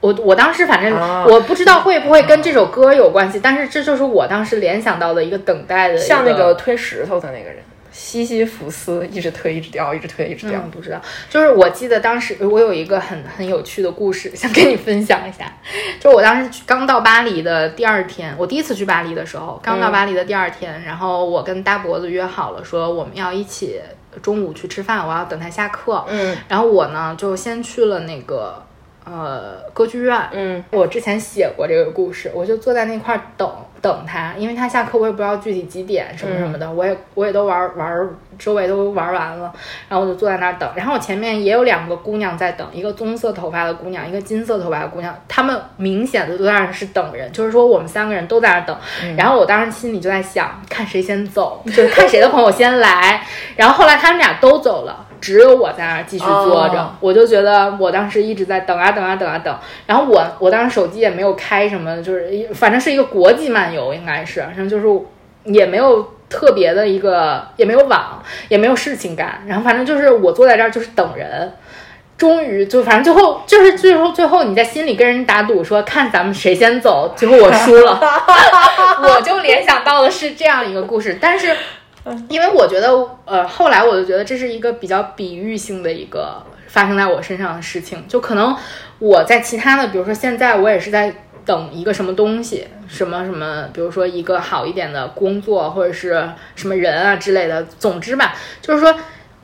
我我当时反正、啊我不知道会不会跟这首歌有关系，但是这就是我当时联想到的一个等待的一像那个推石头的那个人，西西弗斯一直推一直掉，一直推一直掉。嗯，不知道，就是我记得当时我有一个很很有趣的故事，想跟你分享一下。就是我当时去刚到巴黎的第二天，我第一次去巴黎的时候，刚到巴黎的第二天，然后我跟大脖子约好了，说我们要一起中午去吃饭，我要等他下课。嗯然后我呢就先去了那个呃歌剧院。嗯我之前写过这个故事，我就坐在那块儿等等他，因为他下课我也不知道具体几点什么什么的，我也我也都玩玩周围都玩完了，然后我就坐在那儿等，然后我前面也有两个姑娘在等，一个棕色头发的姑娘，一个金色头发的姑娘，她们明显的都在那儿是等人，就是说我们三个人都在那儿等，然后我当时心里就在想，看谁先走，就是看谁的朋友先来，然后后来他们俩都走了。只有我在那儿继续坐着哦我就觉得我当时一直在等啊等啊等啊等，然后我我当时手机也没有开什么，就是反正是一个国际漫游，应该是，然后就是也没有特别的一个，也没有网，也没有事情干，然后反正就是我坐在这儿就是等人。终于就反正最后就是最后最后你在心里跟人打赌说看咱们谁先走，最后我输了，我就联想到的是这样一个故事，但是因为我觉得呃后来我就觉得这是一个比较比喻性的一个发生在我身上的事情，就可能我在其他的，比如说现在我也是在等一个什么东西，什么什么，比如说一个好一点的工作或者是什么人啊之类的。总之吧，就是说，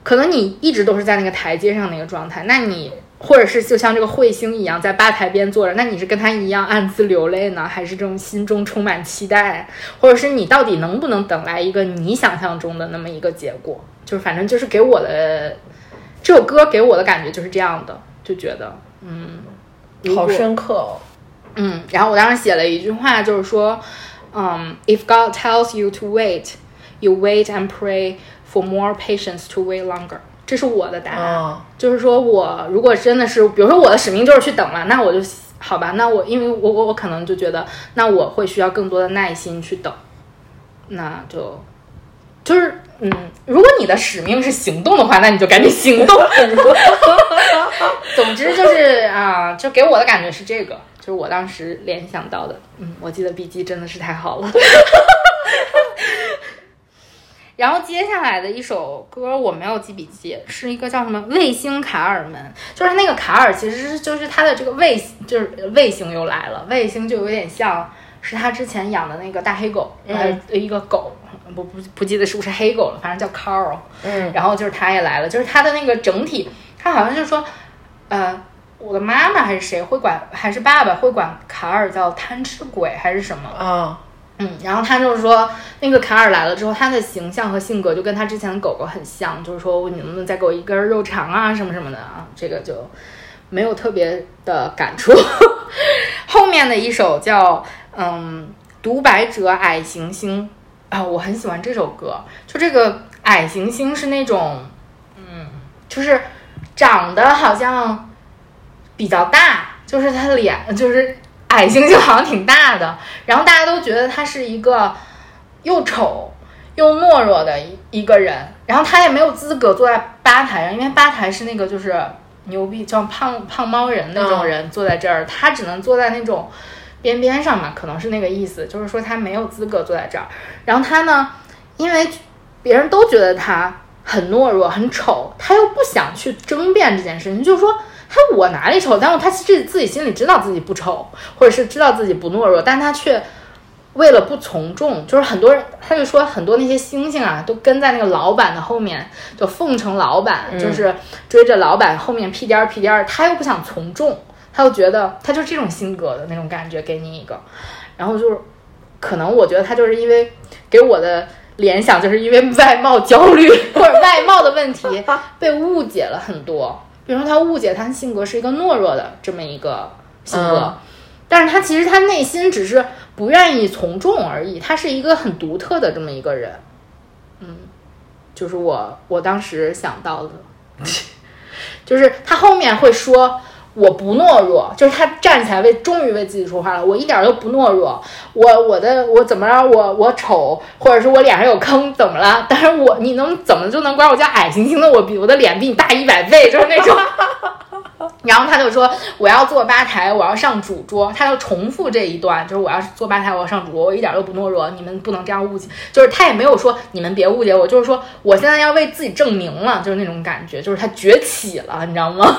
可能你一直都是在那个台阶上那个状态，那你或者是就像这个彗星一样在吧台边坐着，那你是跟他一样暗自流泪呢，还是这种心中充满期待，或者是你到底能不能等来一个你想象中的那么一个结果？就是反正就是给我的这首歌给我的感觉就是这样的，就觉得嗯，好深刻哦。嗯，然后我当时写了一句话，就是说，嗯，If God tells you to wait, you wait and pray for more patience to wait longer。这是我的答案，啊就是说我如果真的是，比如说我的使命就是去等了，那我就好吧，那我因为我我我可能就觉得，那我会需要更多的耐心去等，那就就是嗯，如果你的使命是行动的话，那你就赶紧行动。总之就是啊，就给我的感觉是这个，就是我当时联想到的。嗯，我记得笔记真的是太好了。然后接下来的一首歌我没有记笔记，是一个叫什么卫星卡尔门，就是那个卡尔其实是就是他的这个卫就是卫星又来了，卫星就有点像是他之前养的那个大黑狗，嗯。呃，一个狗，不不不记得是不是黑狗了，反正叫 Carl，嗯。然后就是他也来了，就是他的那个整体，他好像就说，呃，我的妈妈还是谁会管，还是爸爸会管卡尔叫贪吃鬼还是什么？啊，嗯，然后他就是说，那个卡尔来了之后，他的形象和性格就跟他之前的狗狗很像，就是说你能不能再给我一根肉肠啊，什么什么的啊，这个就没有特别的感触。后面的一首叫嗯，独白者矮行星啊，我很喜欢这首歌，就这个矮行星是那种嗯，就是长得好像比较大，就是他脸就是。矮猩猩好像挺大的，然后大家都觉得他是一个又丑又懦弱的一一个人，然后他也没有资格坐在吧台上，因为吧台是那个就是牛逼叫胖胖猫人那种人坐在这儿，他只能坐在那种边边上嘛，可能是那个意思，就是说他没有资格坐在这儿。然后他呢，因为别人都觉得他很懦弱、很丑，他又不想去争辩这件事情，就是说。他我哪里丑？但是他其实自己心里知道自己不丑，或者是知道自己不懦弱，但他却为了不从众，就是很多人，他就说很多那些猩猩啊，都跟在那个老板的后面，就奉承老板，就是追着老板后面屁颠儿屁颠儿。他又不想从众，他又觉得他就是这种性格的那种感觉，给你一个，然后就是可能我觉得他就是因为给我的联想，就是因为外貌焦虑 或者外貌的问题 被误解了很多。比如说，他误解他性格是一个懦弱的这么一个性格，嗯但是他其实他内心只是不愿意从众而已。他是一个很独特的这么一个人，嗯，就是我我当时想到的，就是他后面会说我不懦弱，就是他站起来为终于为自己说话了，我一点都不懦弱，我我的我怎么着，我我丑，或者是我脸上有坑，怎么了？但是我你能怎么就能管我叫矮行星呢？我比我的脸比你大一百倍，就是那种。然后他就说我要坐吧台，我要上主桌，他要重复这一段，就是我要坐吧台，我要上主桌，我一点都不懦弱，你们不能这样误解。就是他也没有说你们别误解我，就是说我现在要为自己证明了，就是那种感觉，就是他崛起了，你知道吗？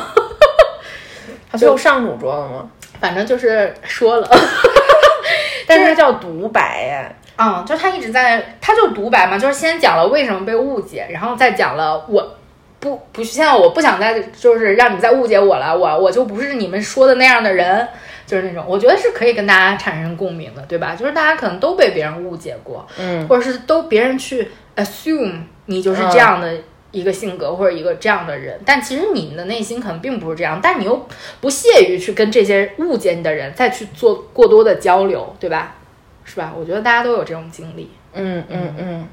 他最后上主桌了吗？反正就是说了。但是他叫独白呀，嗯，就他一直在，他就独白嘛，就是先讲了为什么被误解，然后再讲了我不不，现在我不想再就是让你再误解我了，我我就不是你们说的那样的人，就是那种，我觉得是可以跟大家产生共鸣的，对吧？就是大家可能都被别人误解过，嗯或者是都别人去 assume 你就是这样的一个性格、或者一个这样的人，但其实你的内心可能并不是这样，但你又不屑于去跟这些误解你的人再去做过多的交流，对吧？是吧？我觉得大家都有这种经历，嗯嗯嗯，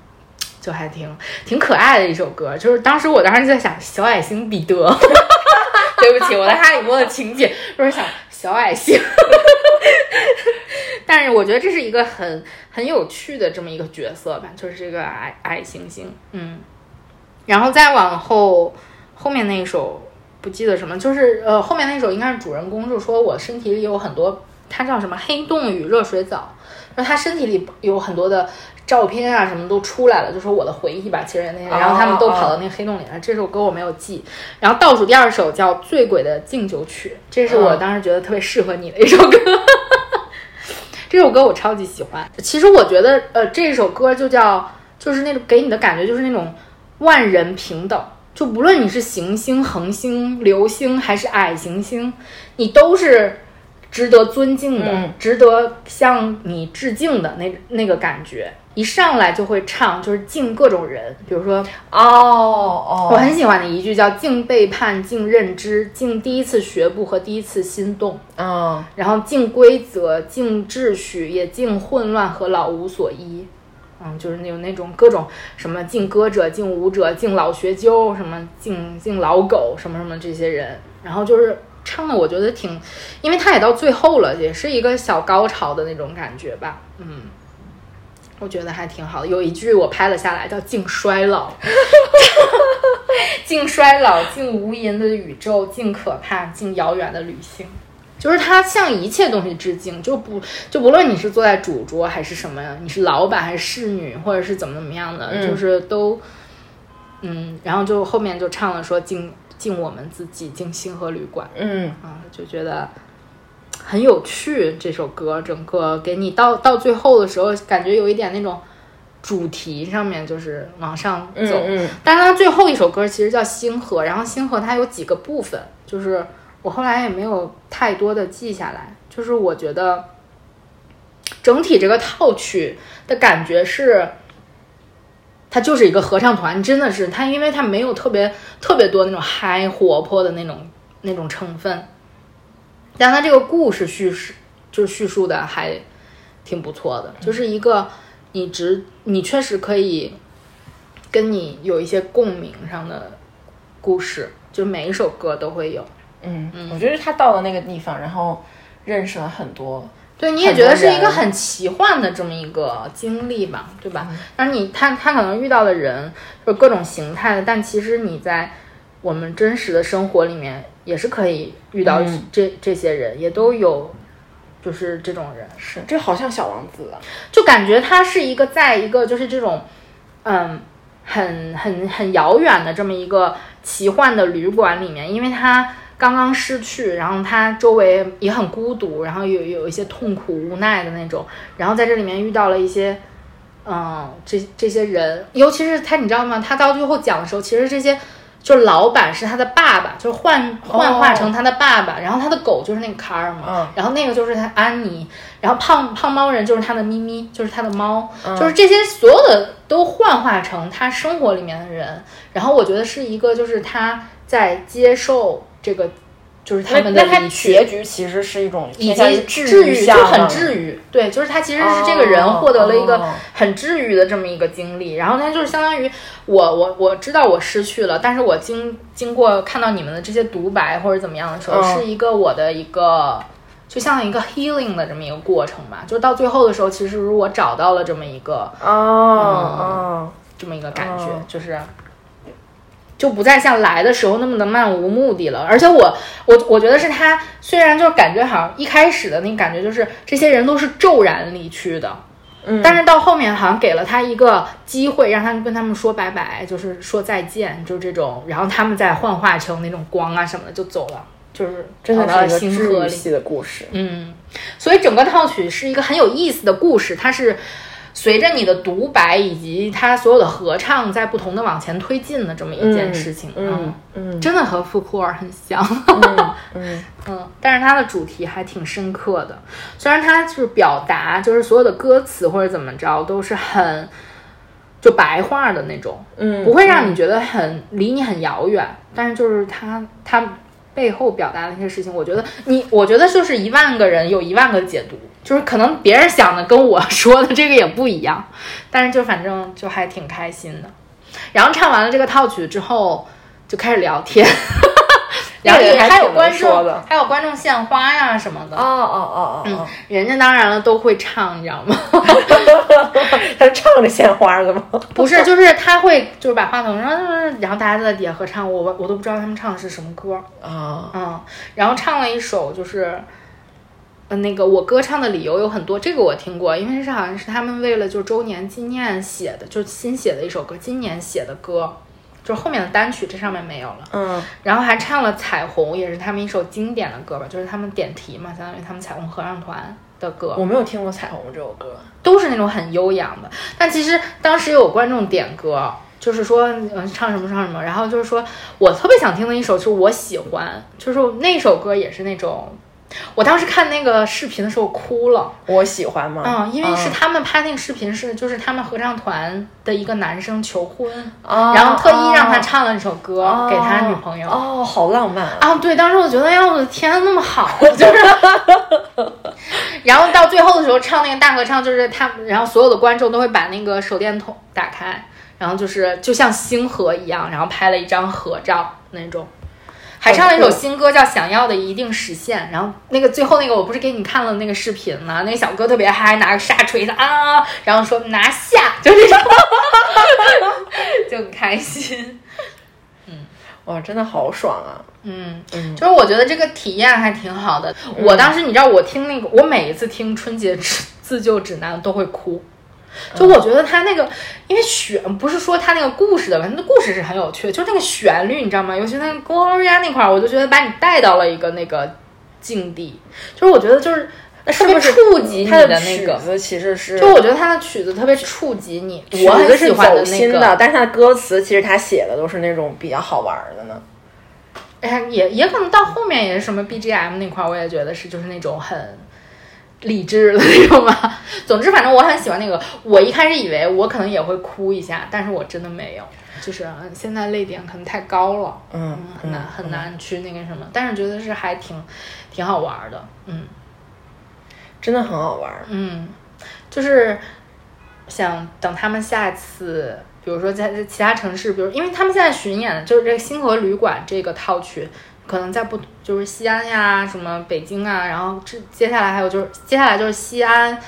就还挺挺可爱的一首歌。就是当时我当时就在想，小矮星彼得，对不起，我在哈利波特情节就是想小矮星。但是我觉得这是一个很很有趣的这么一个角色吧，就是这个矮矮星星，嗯，然后再往后后面那一首不记得什么，就是呃后面那首应该是主人公就说我身体里有很多，他叫什么黑洞与热水澡，说他身体里有很多的照片啊什么都出来了，就说我的回忆吧，其实那些，然后他们都跑到那个黑洞里了。这首歌我没有记，然后倒数第二首叫《醉鬼的敬酒曲》，这是我当时觉得特别适合你的一首歌。这首歌我超级喜欢。其实我觉得，呃，这首歌就叫，就是那种给你的感觉就是那种万人平等，就不论你是行星、恒星、流星还是矮行星，你都是值得尊敬的，嗯值得向你致敬的那那个感觉。一上来就会唱，就是敬各种人，比如说哦哦，我很喜欢的一句叫“敬背叛，敬认知，敬第一次学步和第一次心动”。嗯然后敬规则、敬秩序，也敬混乱和老无所依。嗯，就是有那种各种什么敬歌者、敬舞者、敬老学究，什么敬敬老狗，什么什么这些人。然后就是唱的，我觉得挺，因为他也到最后了，也是一个小高潮的那种感觉吧。嗯，我觉得还挺好的。有一句我拍了下来，叫“敬衰老”，敬衰老，敬无垠的宇宙，敬可怕，敬遥远的旅行。就是他向一切东西致敬，就不就不论你是坐在主桌还是什么呀，你是老板还是侍女，或者是怎么怎么样的，嗯就是都，嗯，然后就后面就唱了说敬敬我们自己，敬星河旅馆嗯啊，就觉得很有趣。这首歌整个给你到到最后的时候，感觉有一点那种主题上面就是往上走，嗯嗯但是它最后一首歌其实叫《星河》，然后《星河》它有几个部分，就是我后来也没有太多的记下来，就是我觉得整体这个套曲的感觉是，它就是一个合唱团，真的是它，因为它没有特别特别多那种嗨活泼的那种那种成分，但它这个故事叙事就是叙述的还挺不错的，就是一个你直你确实可以跟你有一些共鸣上的故事，就每一首歌都会有。嗯，我觉得他到了那个地方，然后认识了很多，对，你也觉得是一个很奇幻的这么一个经历吧，对吧？但是你他他可能遇到的人就各种形态的，但其实你在我们真实的生活里面也是可以遇到嗯。这、这些人，也都有就是这种人，是这好像小王子啊，就感觉他是一个在一个就是这种嗯很很很遥远的这么一个奇幻的旅馆里面，因为他刚刚失去，然后他周围也很孤独，然后有有一些痛苦无奈的那种，然后在这里面遇到了一些。嗯，这这些人，尤其是他，你知道吗？他到最后讲的时候，其实这些就是老板是他的爸爸，就是幻幻化成他的爸爸，然后他的狗就是那个卡尔嘛，嗯然后那个就是他安妮，然后胖胖猫人就是他的咪咪，就是他的猫，嗯就是这些所有的都幻化成他生活里面的人。然后我觉得是一个，就是他在接受这个，就是他们的他。结局其实是一种以偏向于及治愈，就很的治愈，对，就是他其实是这个人哦获得了一个哦很治愈的这么一个经历，然后他就是相当于我我我知道我失去了，但是我经经过看到你们的这些独白或者怎么样的时候，嗯是一个我的一个就像一个 healing 的这么一个过程吧，就到最后的时候，其实如果找到了这么一个哦哦，这么一个感觉，哦就是就不再像来的时候那么的漫无目的了。而且我我我觉得是他，虽然就感觉好像一开始的那个感觉就是这些人都是骤然离去的。嗯但是到后面好像给了他一个机会，让他跟他们说拜拜，就是说再见，就这种，然后他们再幻化成那种光啊什么的就走了，就是真的是一个。治愈系的故事。嗯，所以整个套曲是一个很有意思的故事，它是随着你的独白以及他所有的合唱在不同的往前推进的这么一件事情。嗯嗯真的和福库尔很像。嗯嗯，嗯，但是它的主题还挺深刻的，虽然它就是表达，就是所有的歌词或者怎么着都是很就白话的那种，嗯不会让你觉得很离你很遥远，但是就是它它背后表达的一些事情，我觉得你我觉得就是一万个人有一万个解读，就是可能别人想的跟我 说的这个也不一样，但是就反正就还挺开心的。然后唱完了这个套曲之后，就开始聊天。然后还有观众，还有观众献花呀什么的。哦哦哦哦嗯，人家当然了都会唱，你知道吗？他唱着献花的吗？不是，就是他会就是把话筒，然后然后大家都在底下合唱，我我都不知道他们唱的是什么歌，啊，嗯，然后唱了一首就是。呃，那个我歌唱的理由有很多，这个我听过，因为是好像是他们为了就周年纪念写的，就是新写的一首歌，今年写的歌，就是后面的单曲这上面没有了。嗯然后还唱了《彩虹》，也是他们一首经典的歌吧，就是他们点题嘛，相当于他们彩虹合唱团的歌。我没有听过《彩虹》这首歌。都是那种很悠扬的。但其实当时有观众点歌，就是说嗯唱什么唱什么，然后就是说我特别想听的一首，就是我喜欢，就是那首歌也是那种。我当时看那个视频的时候哭了，我喜欢吗？嗯，因为是嗯他们拍那个视频是就是他们合唱团的一个男生求婚，啊然后特意让他唱了这首歌、哦给他女朋友。哦，好浪漫啊！啊，对，当时我觉得，哎呀，我的天，那么好，就是，然后到最后的时候唱那个大合唱，就是他，然后所有的观众都会把那个手电筒打开，然后就是就像星河一样，然后拍了一张合照那种。还唱了一首新歌，叫《想要的一定实现》。然后那个最后那个，我不是给你看了那个视频吗？那个小哥特别嗨，拿个沙锤子啊，然后说拿下，就这种，就很开心。嗯哇，真的好爽啊！嗯，嗯就是我觉得这个体验还挺好的。我当时你知道，我听那个，我每一次听春节自自救指南都会哭。就我觉得他那个，因为选不是说他那个故事的问题，那故事是很有趣的，就是那个旋律，你知道吗？尤其那个 Gloria 那块儿，我就觉得把你带到了一个那个境地，就是我觉得就是特别是触及你的那个。曲子其实是，就我觉得他的曲子特别触及你，我很喜欢的那个。但是他的歌词其实他写的都是那种比较好玩的呢。哎，也也可能到后面也是什么 BGM 那块儿，我也觉得是就是那种很理智的那种吧。总之，反正我很喜欢那个。我一开始以为我可能也会哭一下，但是我真的没有，就是嗯现在泪点可能太高了，嗯很难很难去那个什么。但是觉得是还挺挺好玩的，嗯真的很好玩儿。嗯，就是想等他们下一次，比如说在在其他城市，比如因为他们现在巡演的就是这个星河旅馆这个套区，可能在不就是西安呀、什么北京啊，然后这接下来还有就是接下来就是西安。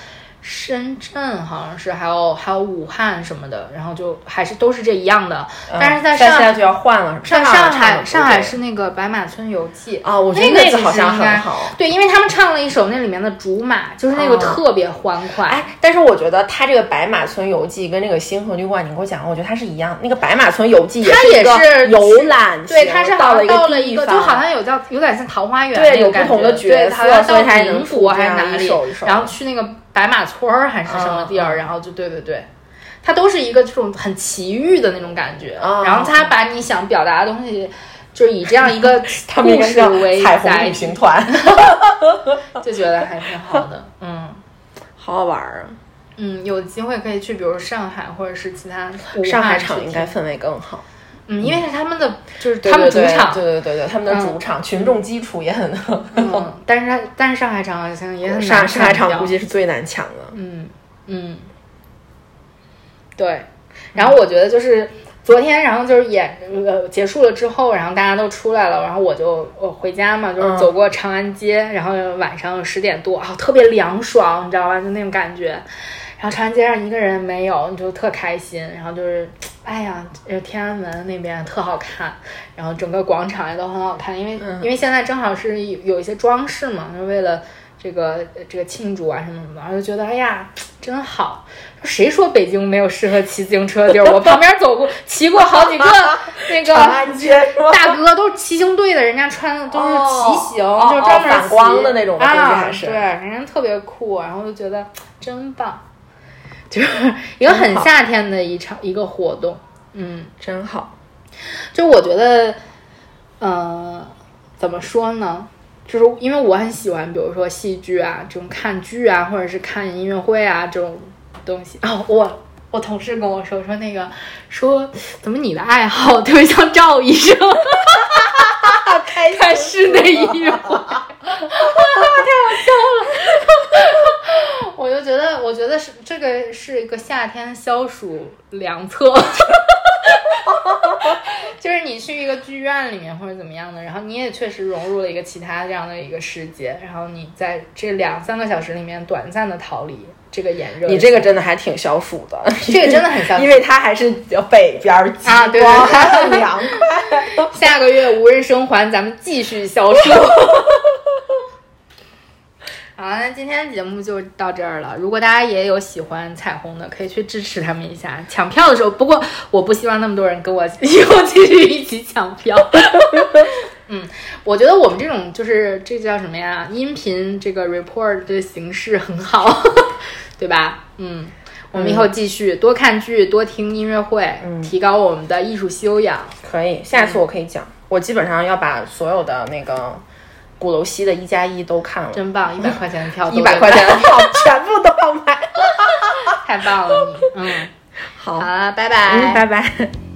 深圳好像是，还有还有武汉什么的，然后就还是都是这一样的，但是在上海就要换了，上海上海上海是那个《白马村游记》啊，我觉得那个好像应该很好。对，因为他们唱了一首那里面的《竹马》，就是那个哦特别欢快。哎，但是我觉得他这个《白马村游记》跟那个《星河旅馆》，你给我讲，我觉得它是一样。那个《白马村游记》它也是游览对，型它是到了一个就好像有叫有点像桃花源对有不同的角，色到所以它能宁国出还是哪里然后去那个白马村儿还是什么地儿，然后就对对对。它都是一个这种很奇遇的那种感觉，哦然后他把你想表达的东西，就是以这样一个 故事为彩虹旅行团，就觉得还挺好的，嗯。好好玩儿啊！嗯，有机会可以去，比如上海或者是其他上海场应该氛围更好，嗯，因为是他们的就是他们对对主场，对对对对，他们的嗯主场群众基础也很，嗯，但是他但是上海场好像也很上难上海场估计是最难抢的。嗯嗯，对。然后我觉得就是昨天，然后就是演呃结束了之后，然后大家都出来了，然后我就我回家嘛，就是嗯走过长安街，然后晚上十点多啊，特别凉爽，你知道吧？就那种感觉。然后长安街上一个人没有，你就特开心。然后就是，哎呀，呃天安门那边特好看，然后整个广场也都很好看，因为、嗯因为现在正好是有有一些装饰嘛，就是为了这个这个庆祝啊什么什么的，然后就觉得哎呀真好。谁说北京没有适合骑自行车的地儿？我旁边走过骑过好几个那个大哥，都是骑行队的，人家穿的都是骑行，哦就是专门骑哦反光的那种对，人家特别酷，然后就觉得真棒，就是一个很夏天的一场一个活动，嗯。真好，就我觉得，呃，怎么说呢？就是因为我很喜欢，比如说戏剧啊，这种看剧啊，或者是看音乐会啊这种东西。哦，我我同事跟我说说那个说怎么你的爱好特别像赵医生 开看室内音乐会，太好笑了。我就觉得，我觉得是这个是一个夏天消暑良策，就是你去一个剧院里面或者怎么样的，然后你也确实融入了一个其他这样的一个世界，然后你在这两三个小时里面短暂的逃离这个炎热。你这个真的还挺消暑的，这个真的很消暑因为它还是北边儿啊对光对对还很凉快。下个月无人生还，咱们继续消暑。好，那今天节目就到这儿了。如果大家也有喜欢彩虹的，可以去支持他们一下。抢票的时候，不过我不希望那么多人跟我 以后继续一起抢票。嗯，我觉得我们这种就是这叫什么呀？音频这个 report 的形式很好，对吧？嗯，我们以后继续多看剧，多听音乐会，提高我们的艺术修养。可以，下次我可以讲。我基本上要把所有的那个鼓楼西的一加一都看了，真棒，一百块钱的票，一百块钱的，票 全部都要买。太棒了你，嗯，好。好，了，拜拜，嗯，拜拜。